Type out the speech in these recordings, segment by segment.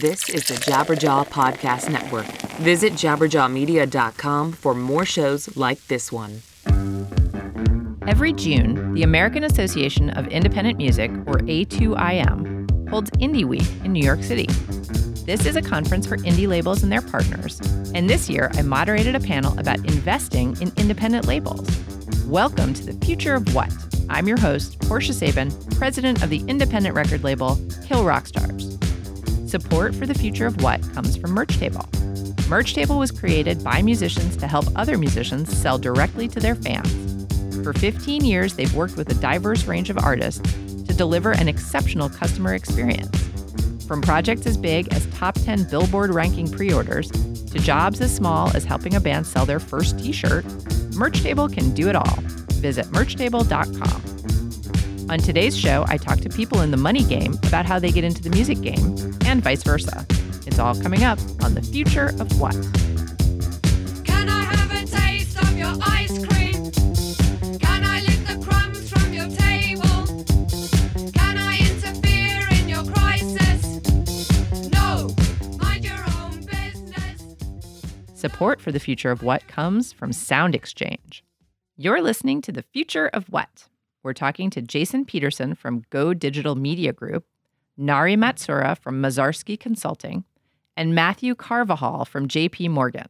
This is the Jabberjaw Podcast Network. Visit jabberjawmedia.com for more shows like this one. Every June, the American Association of Independent Music, or A2IM, holds Indie Week in New York City. This is a conference for indie labels and their partners, and this year I moderated a panel about investing in independent labels. Welcome to the future of what? I'm your host, Portia Sabin, president of the independent record label Kill Rock Stars. Support for the future of what comes from Merch Table. Merch Table was created by musicians to help other musicians sell directly to their fans. For 15 years, they've worked with a diverse range of artists to deliver an exceptional customer experience. From projects as big as top 10 Billboard ranking pre orders to jobs as small as helping a band sell their first t shirt, Merch Table can do it all. Visit merchtable.com. On today's show, I talk to people in the money game about how they get into the music game and vice versa. It's all coming up on The Future of What. Can I have a taste of your ice cream? Can I lick the crumbs from your table? Can I interfere in your crisis? No, mind your own business. Support for The Future of What comes from Sound Exchange. You're listening to The Future of What. We're talking to Jason Peterson from Go Digital Media Group, Nari Matsuura from Massarsky Consulting, and Mathew Carvajal from JP Morgan.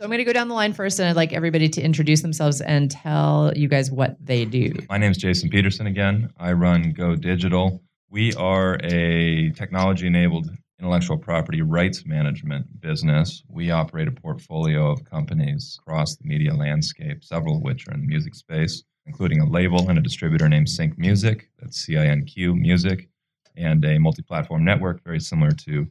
So I'm going to go down the line first, and I'd like everybody to introduce themselves and tell you guys what they do. My name is Jason Peterson again. I run Go Digital. We are a technology enabled intellectual property rights management business. We operate a portfolio of companies across the media landscape, several of which are in the music space, including a label and a distributor named CINQ Music, that's C I N Q Music, and a multi platform network very similar to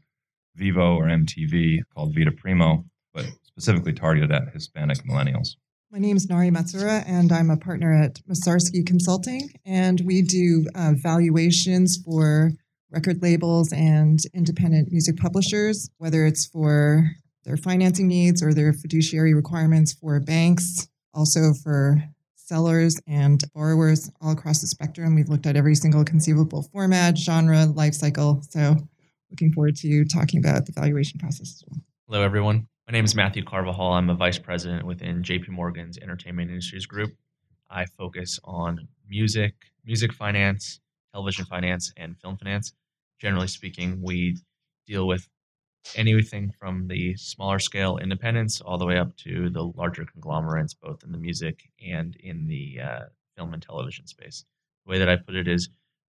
Vevo or MTV called Vidaprimo, but specifically targeted at Hispanic millennials. My name is Nari Matsuura, and I'm a partner at Massarsky Consulting. And we do uh, valuations for record labels and independent music publishers, whether it's for their financing needs or their fiduciary requirements for banks, also for sellers and borrowers all across the spectrum. We've looked at every single conceivable format, genre, life cycle. So, looking forward to talking about the valuation process as well. Hello, everyone. My name is Mathew Carvajal. I'm a vice president within JP Morgan's Entertainment Industries Group. I focus on music, music finance, television finance, and film finance. Generally speaking, we deal with anything from the smaller scale independents all the way up to the larger conglomerates, both in the music and in the uh, film and television space. The way that I put it is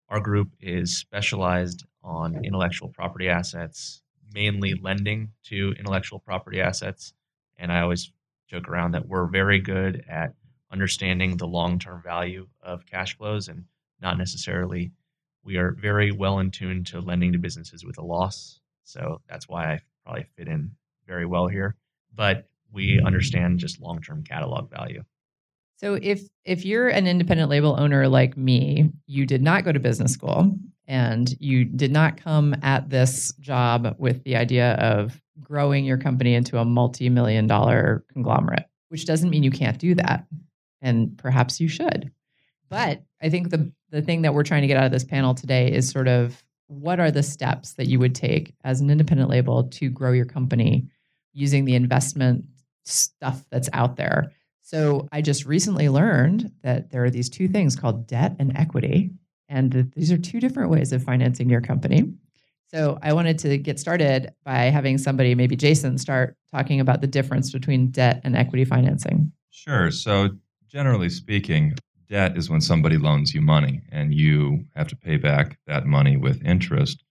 our group is specialized on intellectual property assets, mainly lending to intellectual property assets. And I always joke around that we're very good at understanding the long term value of cash flows and not necessarily, we are very well in tune to lending to businesses with a loss. So that's why I probably fit in very well here. But we understand just long term catalog value. So if if you're an independent label owner like me, you did not go to business school and you did not come at this job with the idea of growing your company into a multi-million dollar conglomerate, which doesn't mean you can't do that. And perhaps you should. But I think the the thing that we're trying to get out of this panel today is sort of what are the steps that you would take as an independent label to grow your company using the investment stuff that's out there. So I just recently learned that there are these two things called debt and equity, and that these are two different ways of financing your company. So I wanted to get started by having somebody, maybe Jason, start talking about the difference between debt and equity financing. Sure. So, generally speaking, debt is when somebody loans you money and you have to pay back that money with interest.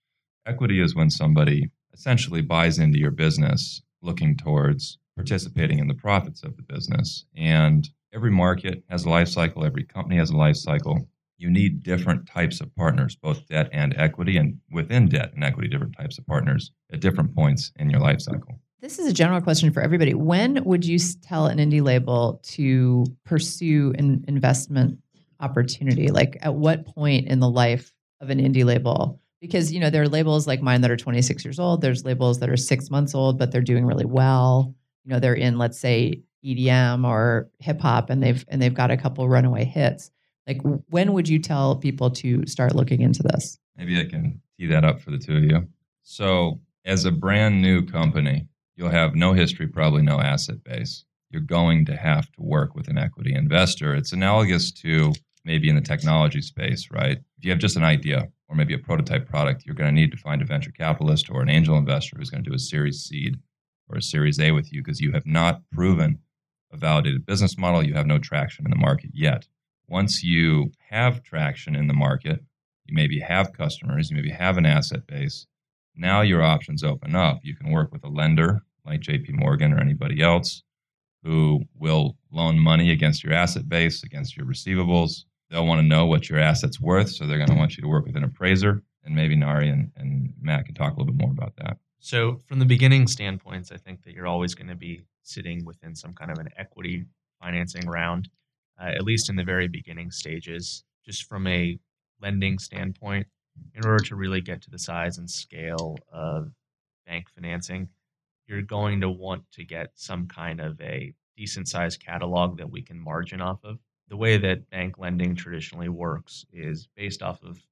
Equity is when somebody essentially buys into your business looking towards participating in the profits of the business. And every market has a life cycle, every company has a life cycle. You need different types of partners, both debt and equity, and within debt and equity, different types of partners at different points in your life cycle. This is a general question for everybody. When would you tell an indie label to pursue an investment opportunity? Like, at what point in the life of an indie label? Because you know there are labels like mine that are 26 years old. There's labels that are six months old, but they're doing really well. You know, they're in let's say EDM or hip hop, and they've and they've got a couple runaway hits. Like, when would you tell people to start looking into this? Maybe I can tee that up for the two of you. So, as a brand new company, you'll have no history, probably no asset base. You're going to have to work with an equity investor. It's analogous to maybe in the technology space, right? If you have just an idea or maybe a prototype product, you're going to need to find a venture capitalist or an angel investor who's going to do a series seed or a series A with you because you have not proven a validated business model. You have no traction in the market yet. Once you have traction in the market, you maybe have customers, you maybe have an asset base. Now your options open up. You can work with a lender like JP Morgan or anybody else who will loan money against your asset base, against your receivables. They'll want to know what your asset's worth, so they're going to want you to work with an appraiser. And maybe Nari and, and Matt can talk a little bit more about that. So, from the beginning standpoints, I think that you're always going to be sitting within some kind of an equity financing round, uh, at least in the very beginning stages. Just from a lending standpoint, in order to really get to the size and scale of bank financing, you're going to want to get some kind of a decent sized catalog that we can margin off of. The way that bank lending traditionally works is based off of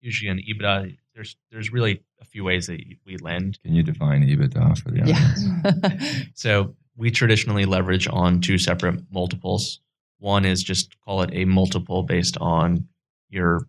usually an EBITDA. There's there's really a few ways that we lend. Can you define EBITDA for the audience? Yeah. So we traditionally leverage on two separate multiples. One is just call it a multiple based on your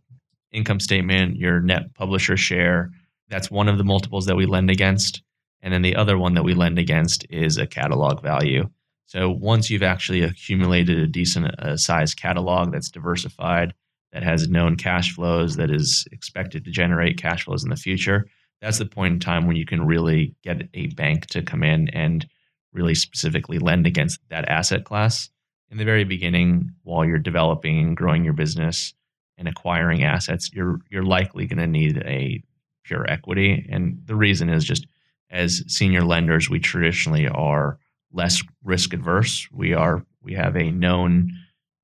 income statement, your net publisher share. That's one of the multiples that we lend against. And then the other one that we lend against is a catalog value. So once you've actually accumulated a decent uh, size catalog that's diversified, that has known cash flows, that is expected to generate cash flows in the future, that's the point in time when you can really get a bank to come in and really specifically lend against that asset class. In the very beginning, while you're developing and growing your business and acquiring assets, you're you're likely going to need a pure equity. And the reason is just as senior lenders, we traditionally are less risk adverse. We are we have a known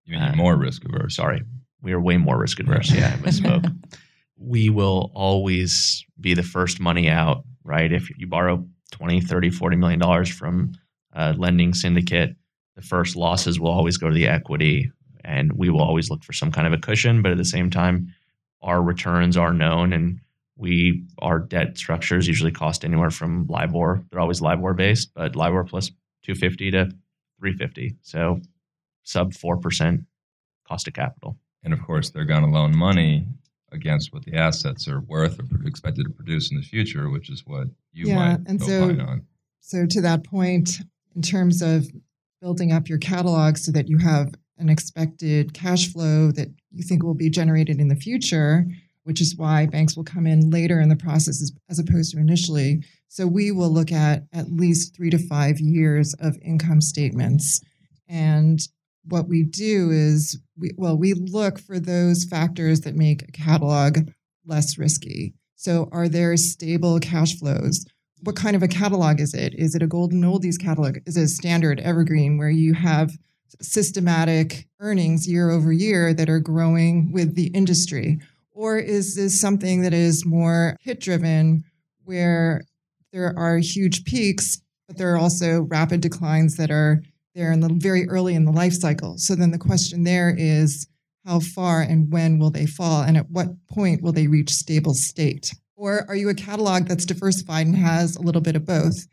You mean you're uh, more risk averse? sorry, we are way more risk adverse. Yeah, I misspoke. we will always be the first money out, right? If you borrow 20, 30, 40 million dollars from a lending syndicate, the first losses will always go to the equity and we will always look for some kind of a cushion, but at the same time our returns are known and we our debt structures usually cost anywhere from LIBOR. They're always LIBOR based, but LIBOR plus 250 to 350. So sub 4% cost of capital. And of course, they're going to loan money against what the assets are worth or expected to produce in the future, which is what you Yeah, might and so- on. So, to that point, in terms of building up your catalog so that you have an expected cash flow that you think will be generated in the future, which is why banks will come in later in the process as, as opposed to initially. So, we will look at at least three to five years of income statements. And what we do is, we, well, we look for those factors that make a catalog less risky. So, are there stable cash flows? what kind of a catalog is it? Is it a golden oldies catalog? Is it a standard evergreen where you have systematic earnings year over year that are growing with the industry? Or is this something that is more hit driven where there are huge peaks, but there are also rapid declines that are there in the very early in the life cycle? So then the question there is how far and when will they fall? And at what point will they reach stable state? Or are you a catalog that's diversified and has a little bit of both?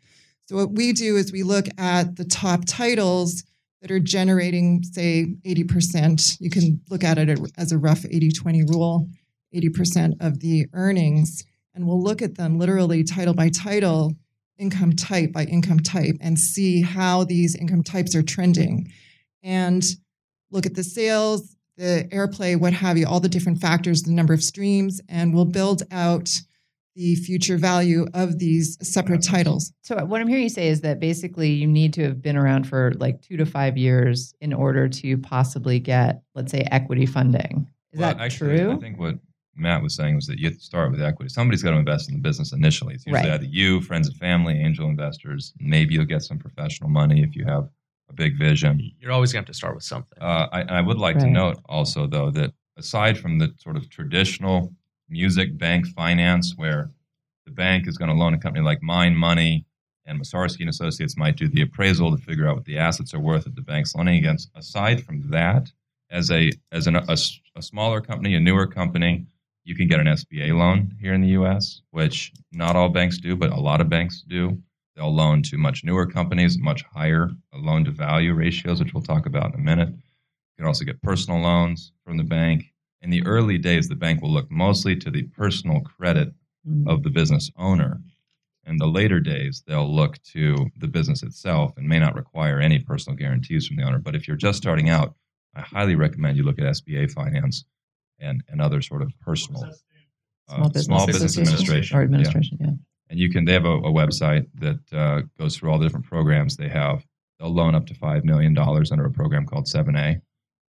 So, what we do is we look at the top titles that are generating, say, 80%. You can look at it as a rough 80 20 rule 80% of the earnings. And we'll look at them literally title by title, income type by income type, and see how these income types are trending. And look at the sales, the airplay, what have you, all the different factors, the number of streams, and we'll build out the future value of these separate titles. So what I'm hearing you say is that basically you need to have been around for like two to five years in order to possibly get, let's say, equity funding. Is Well, that actually, true? I think what Matt was saying was that you have to start with equity. Somebody's got to invest in the business initially. It's usually Right. either you, friends and family, angel investors. Maybe you'll get some professional money if you have a big vision. You're always going to have to start with something. Uh, I, I would like to note also, though, that aside from the sort of traditional music bank finance, where the bank is going to loan a company like mine money, and Massarsky and Associates might do the appraisal to figure out what the assets are worth that the bank's loaning against. Aside from that, as a as an, a, s- a smaller company, a newer company, you can get an SBA loan here in the US, which not all banks do, but a lot of banks do. They'll loan to much newer companies, much higher loan to value ratios, which we'll talk about in a minute. You can also get personal loans from the bank. In the early days, the bank will look mostly to the personal credit mm. of the business owner. In the later days, they'll look to the business itself and may not require any personal guarantees from the owner. But if you're just starting out, I highly recommend you look at SBA finance and, and other sort of personal uh, Small business, small business administration. or Yeah. administration. Yeah. And you can, they have a, a website that uh, goes through all the different programs they have. They'll loan up to $5 million under a program called 7A.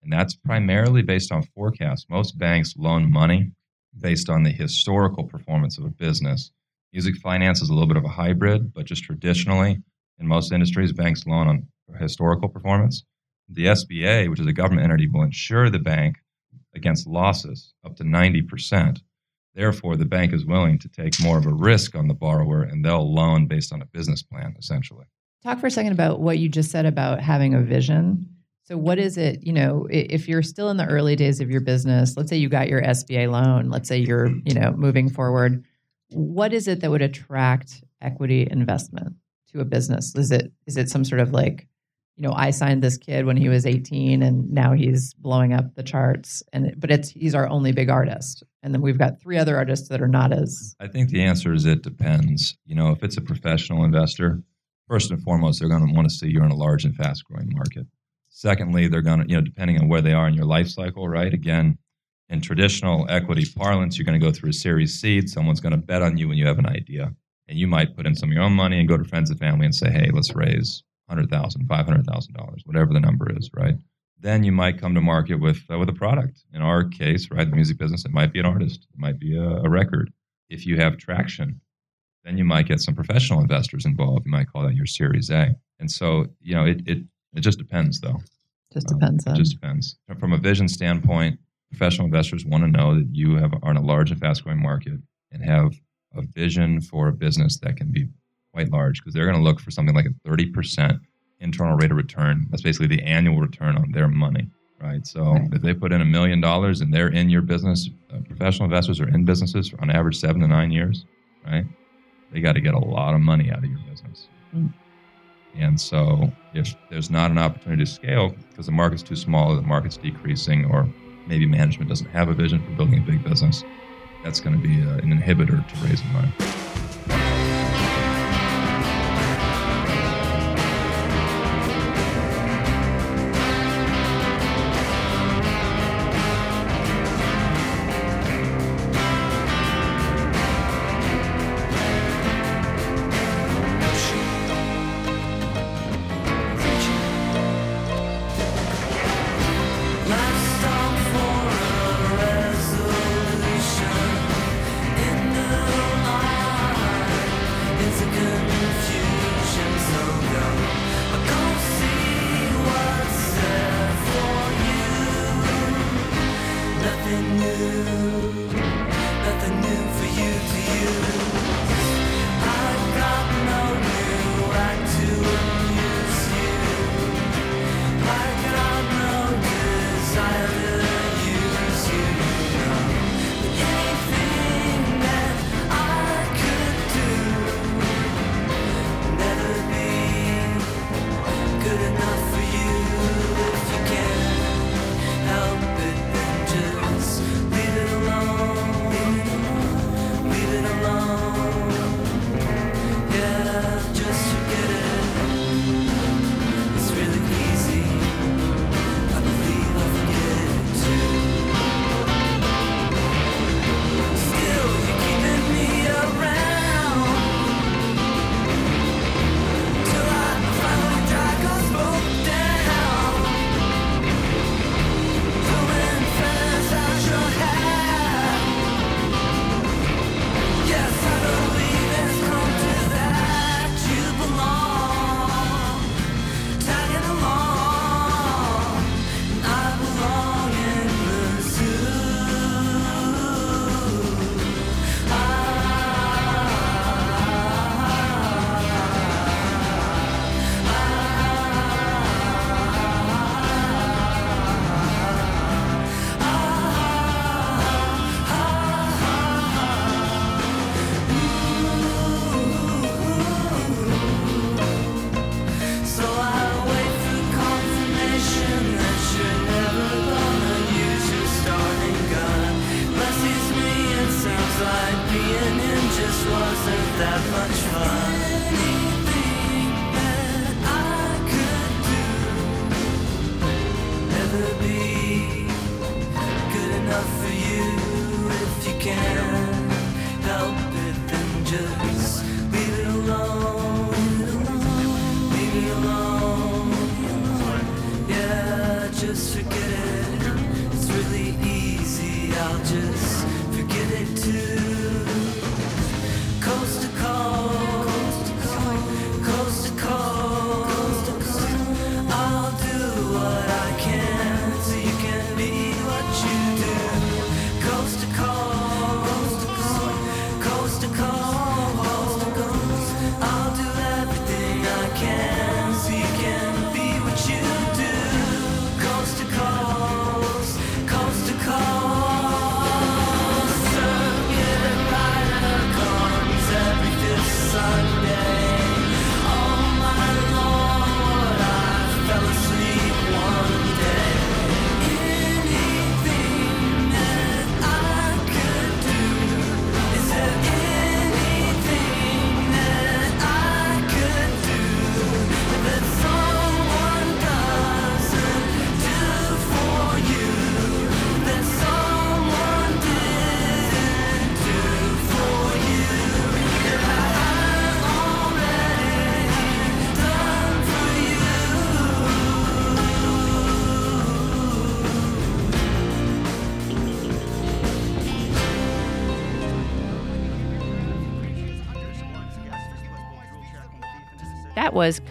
And that's primarily based on forecasts. Most banks loan money based on the historical performance of a business. Music finance is a little bit of a hybrid, but just traditionally, in most industries, banks loan on historical performance. The SBA, which is a government entity, will insure the bank against losses up to 90%. Therefore, the bank is willing to take more of a risk on the borrower and they'll loan based on a business plan, essentially. Talk for a second about what you just said about having a vision. So, what is it? You know, if you're still in the early days of your business, let's say you got your SBA loan, let's say you're, you know, moving forward. What is it that would attract equity investment to a business? Is it is it some sort of like, you know, I signed this kid when he was 18 and now he's blowing up the charts, and but it's he's our only big artist, and then we've got three other artists that are not as I think the answer is it depends. You know, if it's a professional investor, first and foremost, they're going to want to see you're in a large and fast growing market. Secondly, they're going to, you know, depending on where they are in your life cycle, right? Again, in traditional equity parlance, you're going to go through a series seed. Someone's going to bet on you when you have an idea. And you might put in some of your own money and go to friends and family and say, hey, let's raise $100,000, $500,000, whatever the number is, right? Then you might come to market with, uh, with a product. In our case, right, the music business, it might be an artist, it might be a, a record. If you have traction, then you might get some professional investors involved. You might call that your Series A. And so, you know, it it, it just depends, though. just Um, depends It on. just depends. From a vision standpoint, professional investors want to know that you have are in a large and fast growing market and have a vision for a business that can be quite large because they're going to look for something like a 30% internal rate of return. That's basically the annual return on their money, right? So Right. if they put in a million dollars and they're in your business, uh, professional investors are in businesses for on average seven to nine years, right? They got to get a lot of money out of your business. Mm. And so, if there's not an opportunity to scale because the market's too small, or the market's decreasing, or maybe management doesn't have a vision for building a big business, that's going to be uh, an inhibitor to raising money. you.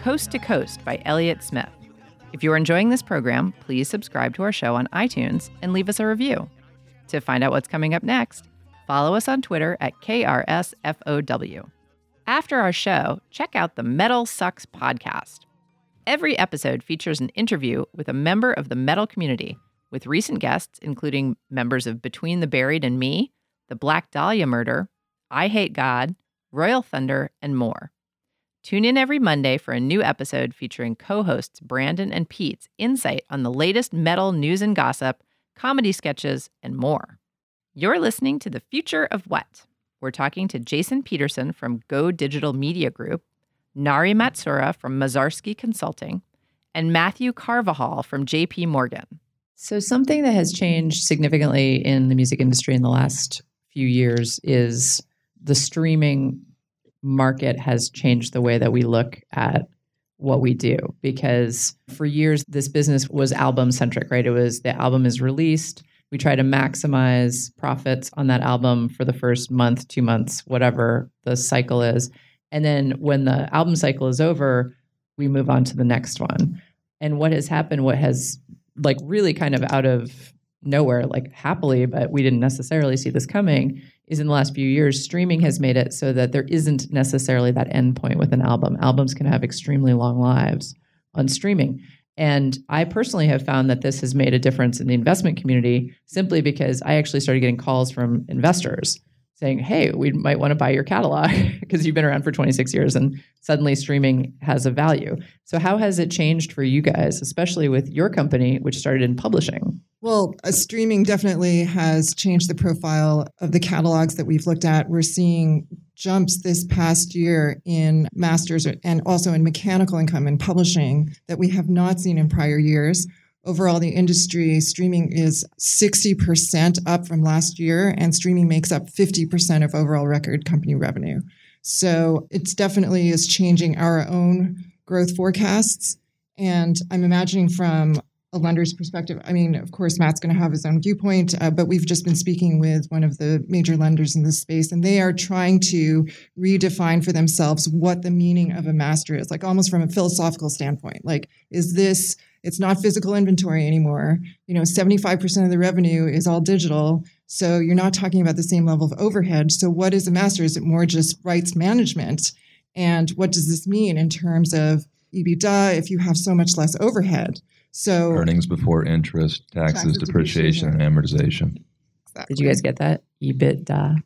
Coast to Coast by Elliott Smith. If you're enjoying this program, please subscribe to our show on iTunes and leave us a review. To find out what's coming up next, follow us on Twitter at KRSFOW. After our show, check out the Metal Sucks podcast. Every episode features an interview with a member of the metal community, with recent guests including members of Between the Buried and Me, the Black Dahlia Murder, I Hate God, Royal Thunder, and more. Tune in every Monday for a new episode featuring co hosts Brandon and Pete's insight on the latest metal news and gossip, comedy sketches, and more. You're listening to The Future of What? We're talking to Jason Peterson from Go Digital Media Group, Nari Matsuura from Massarsky Consulting, and Mathew Carvajal from JP Morgan. So, something that has changed significantly in the music industry in the last few years is the streaming market has changed the way that we look at what we do. Because for years this business was album centric right? It was the album is released. We try to maximize profits on that album for the first month two months whatever the cycle is. And then when the album cycle is over we move on to the next one. And what has happened what has like really kind of out of nowhere like happily but we didn't necessarily see this coming is in the last few years streaming has made it so that there isn't necessarily that endpoint with an album. Albums can have extremely long lives on streaming. And i personally have found that this has made a difference in the investment community simply because i actually started getting calls from investors saying hey we might want to buy your catalog because you've been around for 26 years and suddenly streaming has a value so how has it changed for you guys especially with your company which started in publishing Well, uh, streaming definitely has changed the profile of the catalogs that we've looked at. We're seeing jumps this past year in masters and also in mechanical income and publishing that we have not seen in prior years. Overall, the industry streaming is 60% up from last year, and streaming makes up 50% of overall record company revenue. So it's definitely is changing our own growth forecasts. And I'm imagining from a lender's perspective, I mean, of course, Matt's going to have his own viewpoint, uh, but we've just been speaking with one of the major lenders in this space, and they are trying to redefine for themselves what the meaning of a master is, like almost from a philosophical standpoint. Like, is this, it's not physical inventory anymore. You know, 75% of the revenue is all digital. So you're not talking about the same level of overhead. So, what is a master? Is it more just rights management? And what does this mean in terms of EBITDA if you have so much less overhead? So Earnings before interest, taxes, Taxes, depreciation, and amortization. did you guys get that ebitda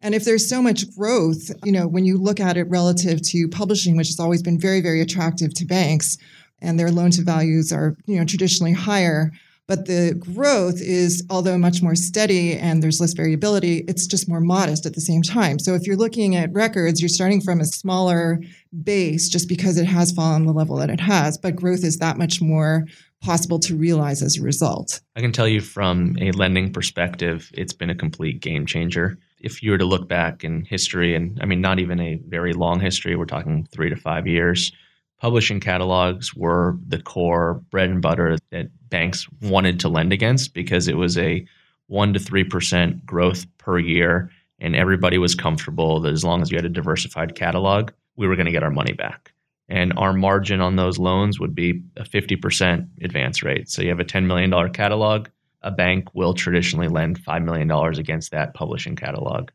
And if there's so much growth, you know, when you look at it relative to publishing, which has always been very, very attractive to banks, and their loan to values are, you know, traditionally higher. But the growth is, although much more steady and there's less variability, it's just more modest at the same time. So if you're looking at records, you're starting from a smaller base just because it has fallen the level that it has, but growth is that much more possible to realize as a result. I can tell you from a lending perspective, it's been a complete game changer. If you were to look back in history, and I mean, not even a very long history, we're talking three to five years, publishing catalogs were the core bread and butter that banks wanted to lend against because it was a 1 to 3% growth per year and everybody was comfortable that as long as you had a diversified catalog we were going to get our money back. And our margin on those loans would be a 50% advance rate. So you have a $10 million catalog a bank will traditionally lend $5 million against that publishing catalog.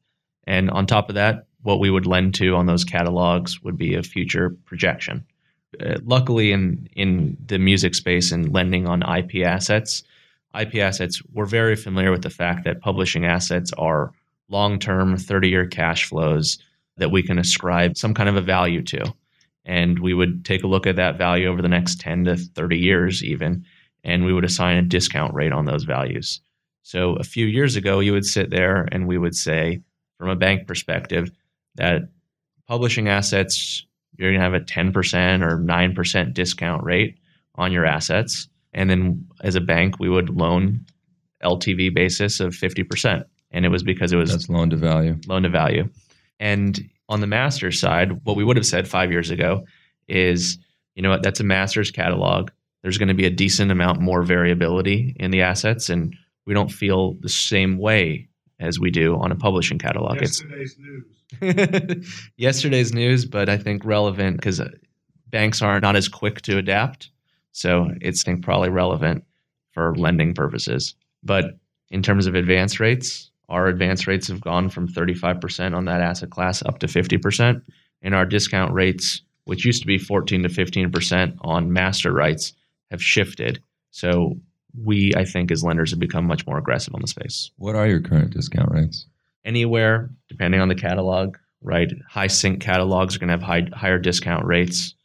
And on top of that what we would lend to on those catalogs would be a future projection uh, luckily in in the music space and lending on IP assets, IP assets we're very familiar with the fact that publishing assets are long-term 30-year cash flows that we can ascribe some kind of a value to. And we would take a look at that value over the next 10 to 30 years even and we would assign a discount rate on those values. So a few years ago you would sit there and we would say from a bank perspective that publishing assets you're going to have a 10% or 9% discount rate on your assets. And then as a bank, we would loan LTV basis of 50%. And it was because it was That's loan to value. loan to value. And on the master's side, what we would have said five years ago is, you know what, that's a master's catalog. There's going to be a decent amount more variability in the assets, and we don't feel the same way as we do on a publishing catalog. Yesterday's news. Yesterday's news, but I think relevant because uh, banks are not as quick to adapt. So it's think probably relevant for lending purposes. But in terms of advance rates, our advance rates have gone from 35% on that asset class up to 50%. And our discount rates, which used to be 14 to 15% on master rights, have shifted. So we, I think, as lenders have become much more aggressive on the space. What are your current discount rates? Anywhere, depending on the catalog, right? High sync catalogs are going to have high, higher discount rates.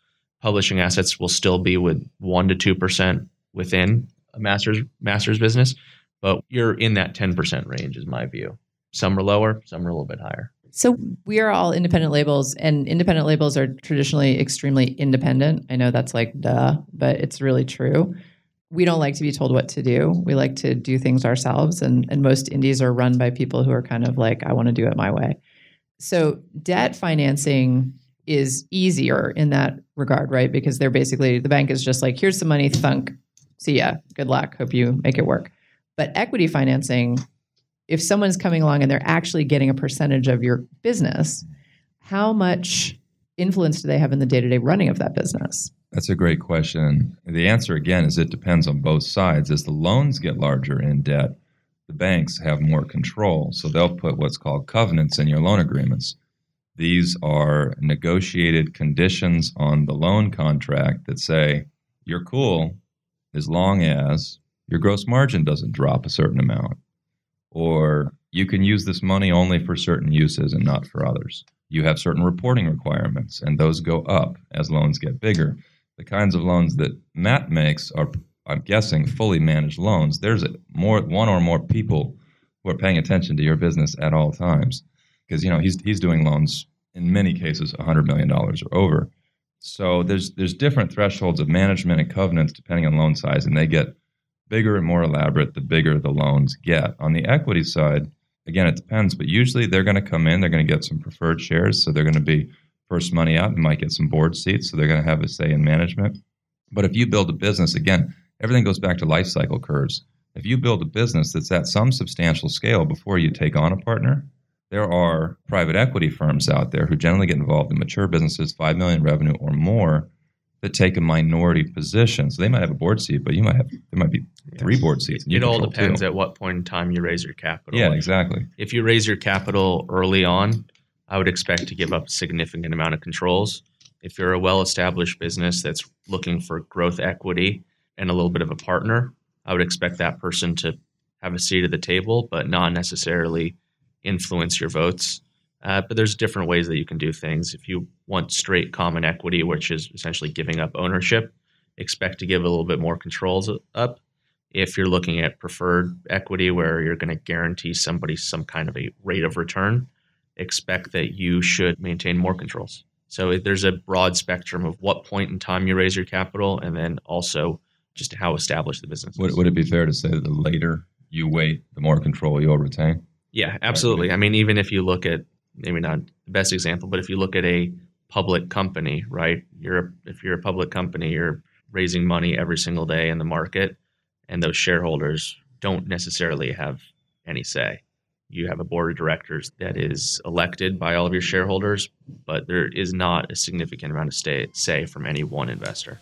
Publishing assets will still be with 1 to 2% within a master's master's business, but you're in that 10% range is my view. Some are lower, some are a little bit higher. So we are all independent labels, and independent labels are traditionally extremely independent. I know that's like duh, but it's really true. We don't like to be told what to do. We like to do things ourselves, and and most indies are run by people who are kind of like, I want to do it my way. So debt financing is easier in that regard, right? Because they're basically the bank is just like, here's some money, thunk, see ya, good luck, hope you make it work. But equity financing, if someone's coming along and they're actually getting a percentage of your business, how much influence do they have in the day to day running of that business? That's a great question. The answer again is it depends on both sides. As the loans get larger in debt, the banks have more control. So they'll put what's called covenants in your loan agreements. These are negotiated conditions on the loan contract that say you're cool as long as your gross margin doesn't drop a certain amount, or you can use this money only for certain uses and not for others. You have certain reporting requirements, and those go up as loans get bigger. The kinds of loans that Matt makes are, I'm guessing, fully managed loans. There's more one or more people who are paying attention to your business at all times, because you know he's he's doing loans in many cases $100 million or over. So there's there's different thresholds of management and covenants depending on loan size, and they get bigger and more elaborate the bigger the loans get. On the equity side, again, it depends, but usually they're going to come in, they're going to get some preferred shares, so they're going to be first money out and might get some board seats, so they're going to have a say in management. But if you build a business, again, everything goes back to life cycle curves. If you build a business that's at some substantial scale before you take on a partner, there are private equity firms out there who generally get involved in mature businesses, 5 million revenue or more, that take a minority position. So they might have a board seat, but you might have there might be three board seats. It all depends two. at what point in time you raise your capital. Yeah, Like, exactly. If you raise your capital early on, I would expect to give up a significant amount of controls. If you're a well established business that's looking for growth equity and a little bit of a partner, I would expect that person to have a seat at the table, but not necessarily influence your votes. Uh, but there's different ways that you can do things. If you want straight common equity, which is essentially giving up ownership, expect to give a little bit more controls up. If you're looking at preferred equity where you're going to guarantee somebody some kind of a rate of return, expect that you should maintain more controls. So there's a broad spectrum of what point in time you raise your capital and then also just how established the business Would, would it be fair to say that the later you wait, the more control you'll retain? Yeah, absolutely. I mean, even if you look at maybe not the best example, but if you look at a public company, right? You're if you're a public company, you're raising money every single day in the market, and those shareholders don't necessarily have any say. You have a board of directors that is elected by all of your shareholders, but there is not a significant amount of stay, say from any one investor.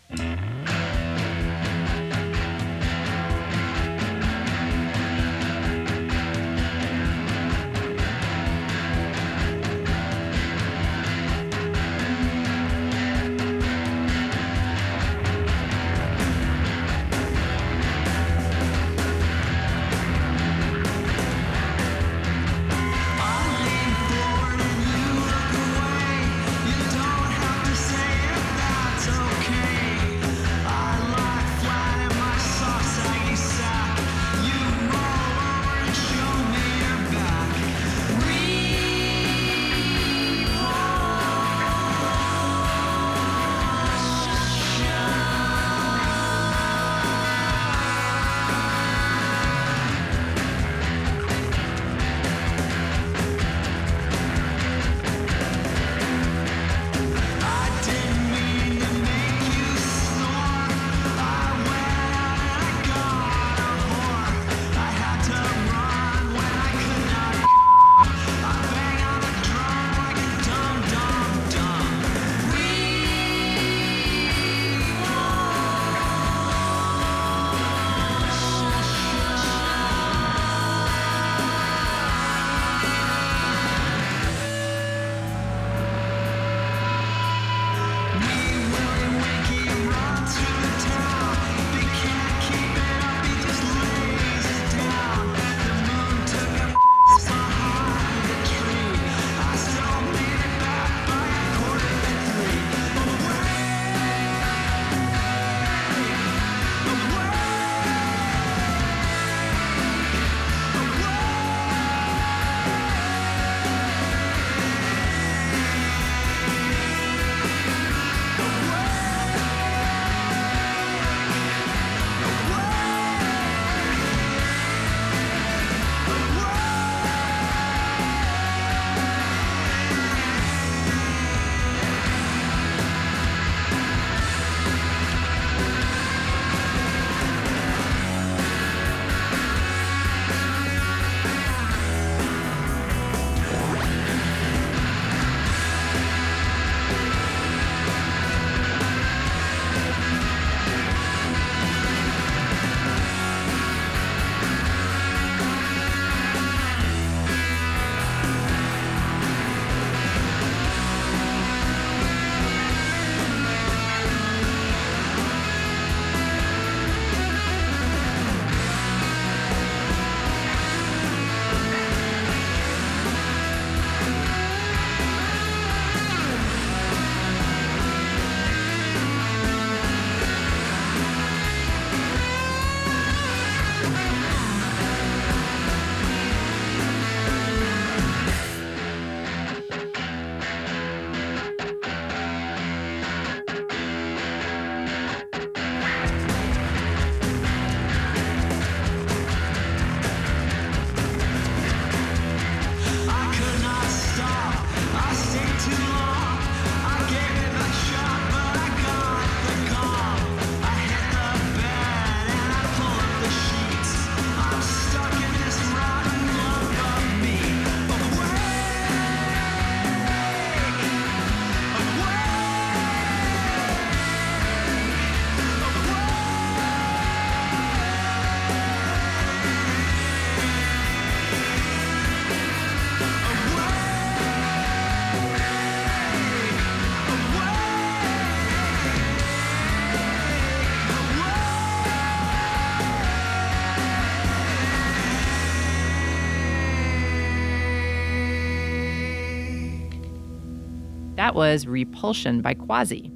That was Repulsion by Quasi.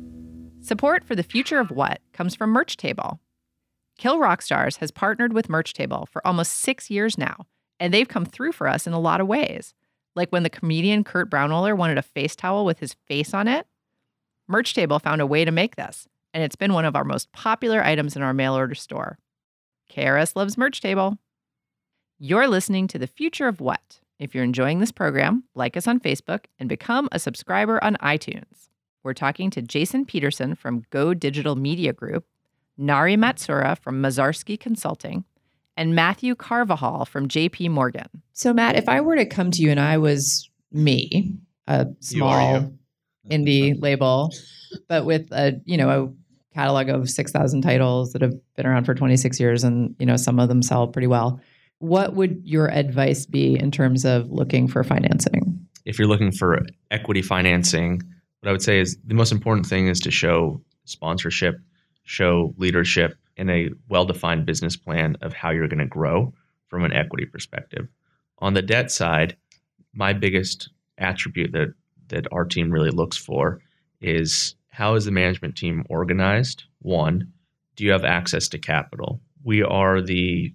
Support for the future of what comes from Merch Table. Kill Rock Stars has partnered with Merch Table for almost six years now, and they've come through for us in a lot of ways. Like when the comedian Kurt Braunohler wanted a face towel with his face on it, Merch Table found a way to make this, and it's been one of our most popular items in our mail order store. KRS loves Merch Table. You're listening to The Future of What. If you're enjoying this program, like us on Facebook and become a subscriber on iTunes. We're talking to Jason Peterson from GoDigital Media Group, Nari Matsuura from Massarsky Consulting, and Mathew Carvajal from JP Morgan. So, Matt, if I were to come to you and I was me, a You small you. indie label, but with a you know a catalog of six thousand titles that have been around for twenty six years, and you know some of them sell pretty well. What would your advice be in terms of looking for financing? if you're looking for equity financing, what I would say is the most important thing is to show sponsorship, show leadership, and a well defined business plan of how you're going to grow from an equity perspective. On the debt side, my biggest attribute that, that our team really looks for is how is the management team organized? One, do you have access to capital? We are the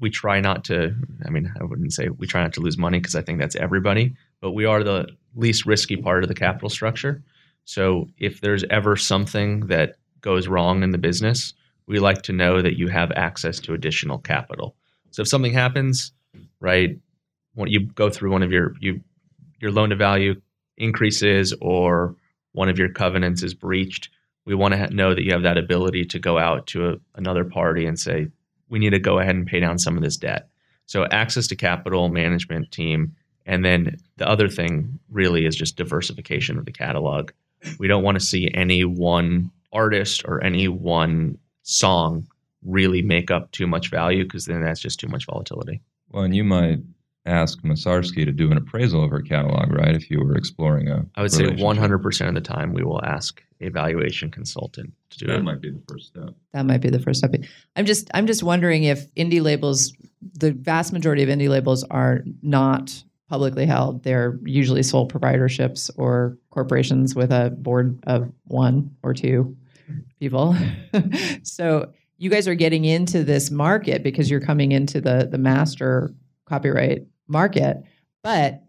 we try not to i mean i wouldn't say we try not to lose money because i think that's everybody but we are the least risky part of the capital structure. So if there's ever something that goes wrong in the business we like to know that you have access to additional capital. So if something happens right when you go through one of your you your loan to value increases or one of your covenants is breached we want to know that you have that ability to go out to a, another party and say we need to go ahead and pay down some of this debt. So access to capital, management team, and then the other thing really is just diversification of the catalog. We don't want to see any one artist or any one song really make up too much value because then that's just too much volatility. Well, and you might ask Massarsky to do an appraisal of her catalog, right? If you were exploring a, I would say 100% of the time we will ask a valuation consultant to do That it. might be the first step. That might be the first step. I'm just I'm just wondering if indie labels, the vast majority of indie labels are not publicly held. They're usually sole proprietorships or corporations with a board of one or two people. so you guys are getting into this market because you're coming into the the master copyright market, but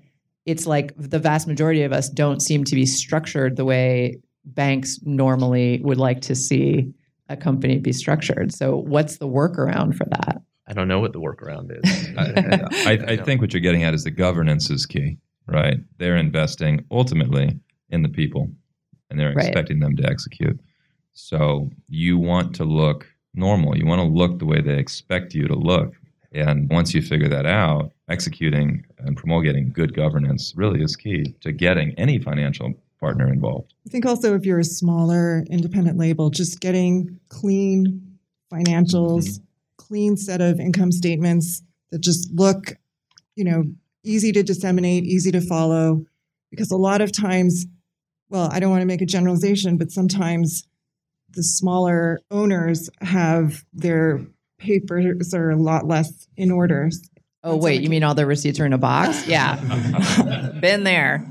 it's like the vast majority of us don't seem to be structured the way banks normally would like to see a company be structured. So, what's the workaround for that? I don't know what the workaround is. I, I, I think what you're getting at is the governance is key, right? They're investing ultimately in the people and they're Right. expecting them to execute. So you want to look normal. You want to look the way they expect you to look. And once you figure that out, executing and promulgating good governance really is key to getting any financial partner involved. I think also if you're a smaller independent label, just getting clean financials, mm-hmm. clean set of income statements that just look, you know, easy to disseminate, easy to follow. Because a lot of times, well, I don't want to make a generalization, but sometimes the smaller owners have their papers are a lot less in order. Oh, wait, you mean all the receipts are in a box? Yeah. Been there.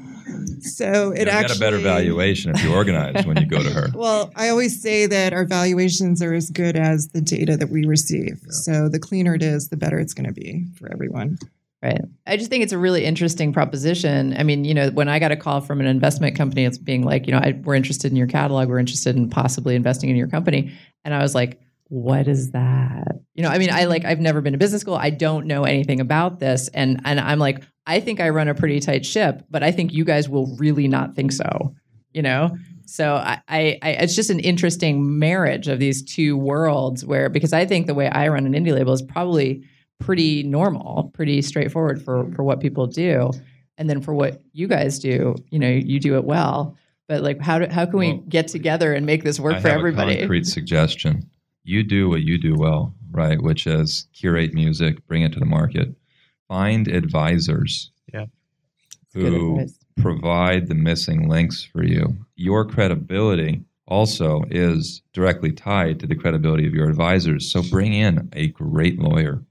So it You'll actually get a better valuation if you organize when you go to her. Well, I always say that our valuations are as good as the data that we receive. So the cleaner it is, the better it's going to be for everyone. Right. I just think it's a really interesting proposition. I mean, you know, when I got a call from an investment company, it's being like, you know, I, we're interested in your catalog, we're interested in possibly investing in your company. And I was like, what is that? You know, I mean, I like mm-hmm. I've never been to business school. I don't know anything about this. And and I'm like, I think I run a pretty tight ship, but I think you guys will really not think so. You know? So I, I, I it's just an interesting marriage of these two worlds where because I think the way I run an indie label is probably pretty normal, pretty straightforward for for what people do. And then for what you guys do, you know, you do it well. But like how do, how can we get together and make this work I for have everybody? A concrete suggestion. You do what you do well, right? Which is curate music, bring it to the market, find advisors. Yeah. Who provide the missing links for you. Your credibility also is directly tied to the credibility of your advisors. So bring in a great lawyer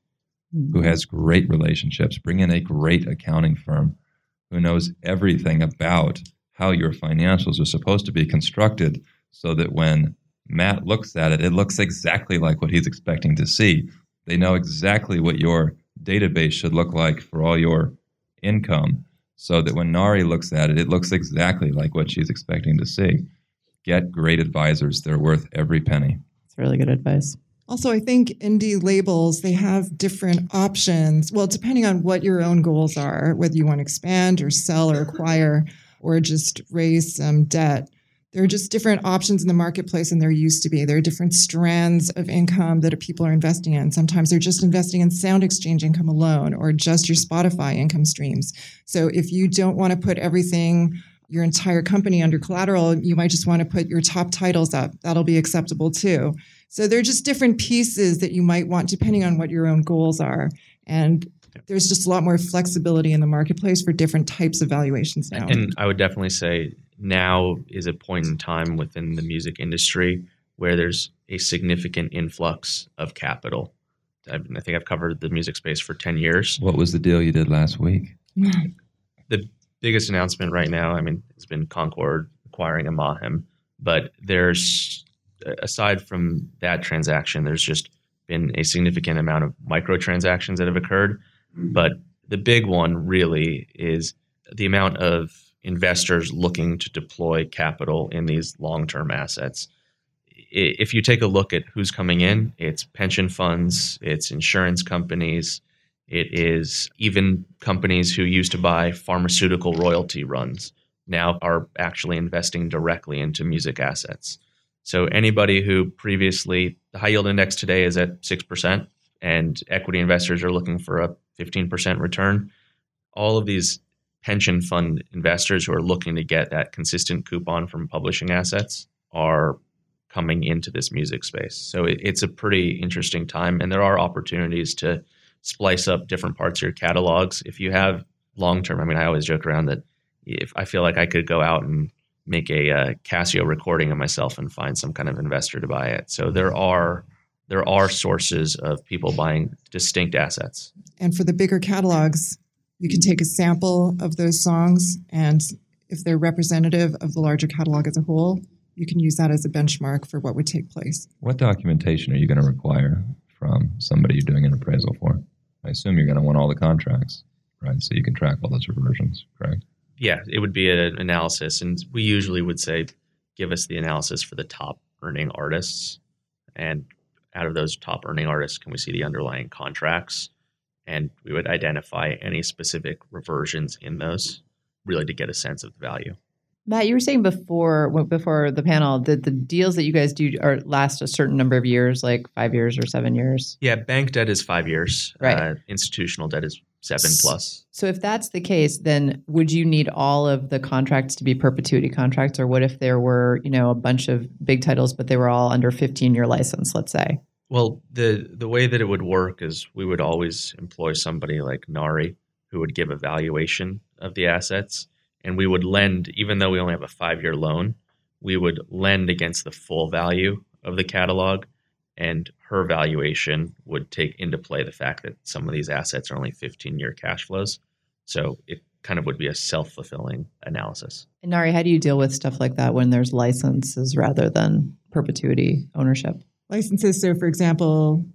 who has great relationships. Bring in a great accounting firm who knows everything about how your financials are supposed to be constructed so that when Matt looks at it, it looks exactly like what he's expecting to see. They know exactly what your database should look like for all your income so that when Nari looks at it, it looks exactly like what she's expecting to see. Get great advisors. They're worth every penny. It's really good advice. Also, I think indie labels, they have different options. Well, depending on what your own goals are, whether you want to expand or sell or acquire or just raise some debt, there are just different options in the marketplace than there used to be. There are different strands of income that people are investing in. Sometimes they're just investing in SoundExchange income alone or just your Spotify income streams. So if you don't want to put everything your entire company under collateral, you might just want to put your top titles up. That'll be acceptable too. So there are just different pieces that you might want depending on what your own goals are. And there's just a lot more flexibility in the marketplace for different types of valuations now. And I would definitely say now is a point in time within the music industry where there's a significant influx of capital. I, I think I've covered the music space for 10 years. What was the deal you did last week? The biggest announcement right now, I mean, it's been Concord acquiring Imagem, but there's, aside from that transaction, there's just been a significant amount of microtransactions that have occurred. But the big one really is the amount of investors looking to deploy capital in these long term assets. If you take a look at who's coming in, it's pension funds, it's insurance companies, it is even companies who used to buy pharmaceutical royalty runs now are actually investing directly into music assets. So anybody who previously the high yield index today is at 6% and equity investors are looking for a 15% return, all of these pension fund investors who are looking to get that consistent coupon from publishing assets are coming into this music space. So it, it's a pretty interesting time, and there are opportunities to splice up different parts of your catalogs. If you have long term, I mean, I always joke around that if I feel like I could go out and make a uh, Casio recording of myself and find some kind of investor to buy it. So there are there are sources of people buying distinct assets. And for the bigger catalogs, you can take a sample of those songs, and if they're representative of the larger catalog as a whole, you can use that as a benchmark for what would take place. What documentation are you going to require from somebody you're doing an appraisal for? I assume you're going to want all the contracts, right? So you can track all those reversions, correct? Yeah, it would be an analysis, and we usually would say, give us the analysis for the top earning artists, and out of those top earning artists, can we see the underlying contracts? And we would identify any specific reversions in those, really to get a sense of the value. Matt, you were saying before before the panel that the deals that you guys do are last a certain number of years, like five years or seven years. Yeah, bank debt is five years. Right. Uh, institutional debt is seven plus. So if that's the case, then would you need all of the contracts to be perpetuity contracts, or what if there were, you know, a bunch of big titles, but they were all under 15 year license, let's say? Well, the the way that it would work is we would always employ somebody like Nari who would give a valuation of the assets, and we would lend, even though we only have a five year loan, we would lend against the full value of the catalog, and her valuation would take into play the fact that some of these assets are only 15 year cash flows. So it kind of would be a self fulfilling analysis. And Nari, how do you deal with stuff like that when there's licenses rather than perpetuity ownership? Licenses, so for example,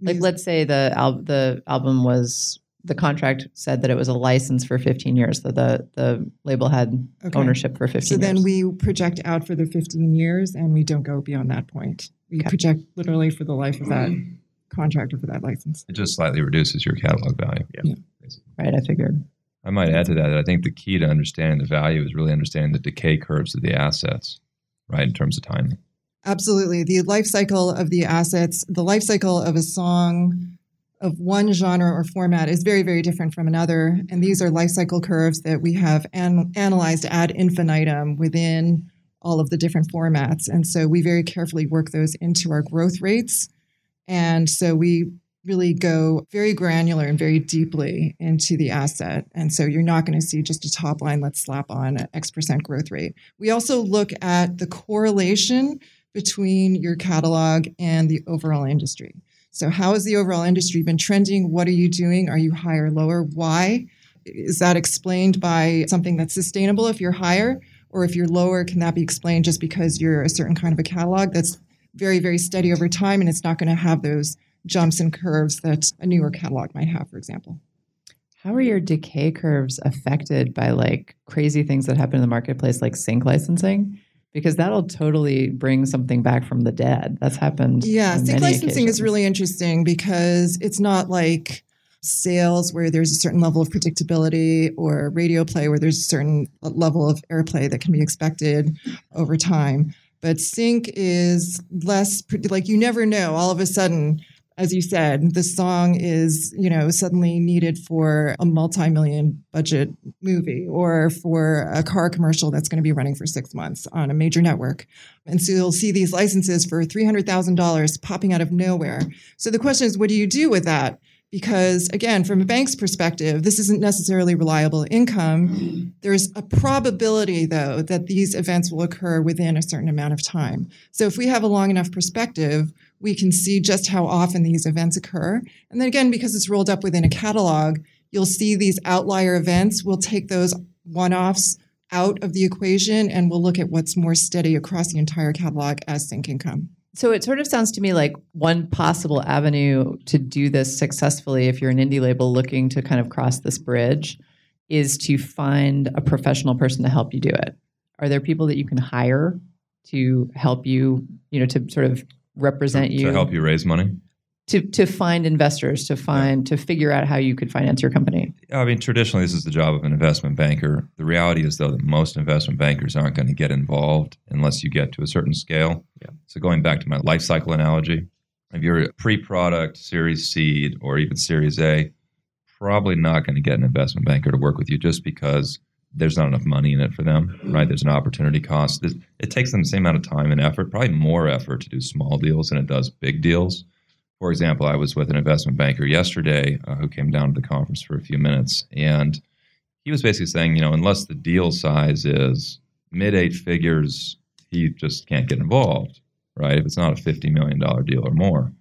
Like, mus- let's say the al- the album was the contract said that it was a license for 15 years, that the the label had Okay. ownership for 15 So years. then we project out for the 15 years and we don't go beyond that point. We Okay. project literally for the life of that contract or for that license. It just slightly reduces your catalog value. Yeah, right, I figured. I might add to that that I think the key to understanding the value is really understanding the decay curves of the assets, right, in terms of timing. Absolutely. The life cycle of the assets, the life cycle of a song of one genre or format is very, very different from another. And these are life cycle curves that we have an- analyzed ad infinitum within all of the different formats. And so we very carefully work those into our growth rates. And so we really go very granular and very deeply into the asset. And so you're not going to see just a top line, let's slap on X percent growth rate. We also look at the correlation between your catalog and the overall industry. So, how has the overall industry been trending? What are you doing? Are you higher, lower? Why? Is that explained by something that's sustainable if you're higher? Or if you're lower, can that be explained just because you're a certain kind of a catalog that's very, very steady over time, and it's not going to have those jumps and curves that a newer catalog might have, for example. How are your decay curves affected by like crazy things that happen in the marketplace, like sync licensing? Because that'll totally bring something back from the dead. That's happened. Yeah, sync licensing is really interesting because it's not like sales where there's a certain level of predictability or radio play where there's a certain level of airplay that can be expected over time. But sync is less like you never know. All of a sudden, as you said, the song is you know suddenly needed for a multi-million budget movie or for a car commercial that's going to be running for six months on a major network. And so you'll see these licenses for $300,000 popping out of nowhere. So the question is, what do you do with that? Because again, from a bank's perspective, this isn't necessarily reliable income. There's a probability, though, that these events will occur within a certain amount of time. So if we have a long enough perspective, we can see just how often these events occur. And then again, because it's rolled up within a catalog, you'll see these outlier events. We'll take those one offs out of the equation and we'll look at what's more steady across the entire catalog as sync income. So it sort of sounds to me like one possible avenue to do this successfully, if you're an indie label looking to kind of cross this bridge, is to find a professional person to help you do it. Are there people that you can hire to help you, you know, to sort of represent you to help you raise money. to to find investors, to find to figure out how you could finance your company? I mean, traditionally, this is the job of an investment banker. The reality is, though, that most investment bankers aren't going to get involved unless you get to a certain scale. Yeah. So, going back to my life cycle analogy, if you're a pre-product, Series Seed, or even Series A, probably not going to get an investment banker to work with you just because there's not enough money in it for them, right? There's an opportunity cost. It, it takes them the same amount of time and effort, probably more effort to do small deals than it does big deals. For example, I was with an investment banker yesterday uh, who came down to the conference for a few minutes, and he was basically saying, you know, unless the deal size is mid eight figures, he just can't get involved, right? If it's not a $50 million deal or more.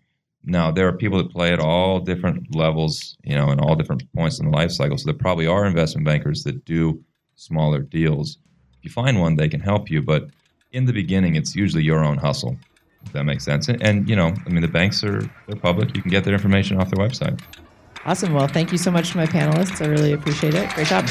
Now, there are people that play at all different levels, you know, and all different points in the life cycle. So there probably are investment bankers that do smaller deals. If you find one, they can help you. But in the beginning, it's usually your own hustle. If that makes sense. And, and you know, I mean, the banks are they're public. You can get their information off their website. Awesome. Well, thank you so much to my panelists. I really appreciate it. Great job.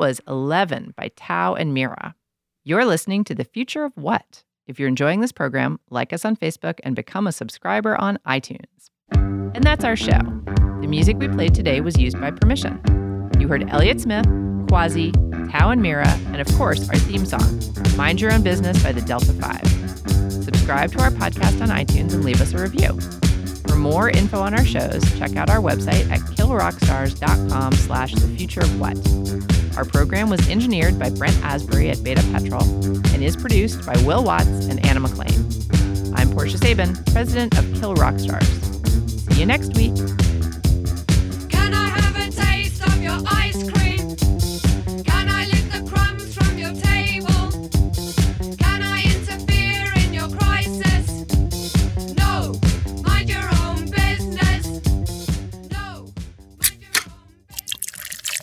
Was 11 by Tao and Mira. You're listening to The Future of What? If you're enjoying this program, like us on Facebook and become a subscriber on iTunes. And that's our show. The music we played today was used by permission. You heard Elliott Smith, Quasi, Tao and Mira, and of course, our theme song, Mind Your Own Business by the Delta 5. Subscribe to our podcast on iTunes and leave us a review. For more info on our shows, check out our website at killrockstars.com slash the future of what. Our program was engineered by Brent Asbury at Beta Petrol and is produced by Will Watts and Anna McLean. I'm Portia Sabin, president of Kill Rock Stars. See you next week. Can I have a taste of your ice cream?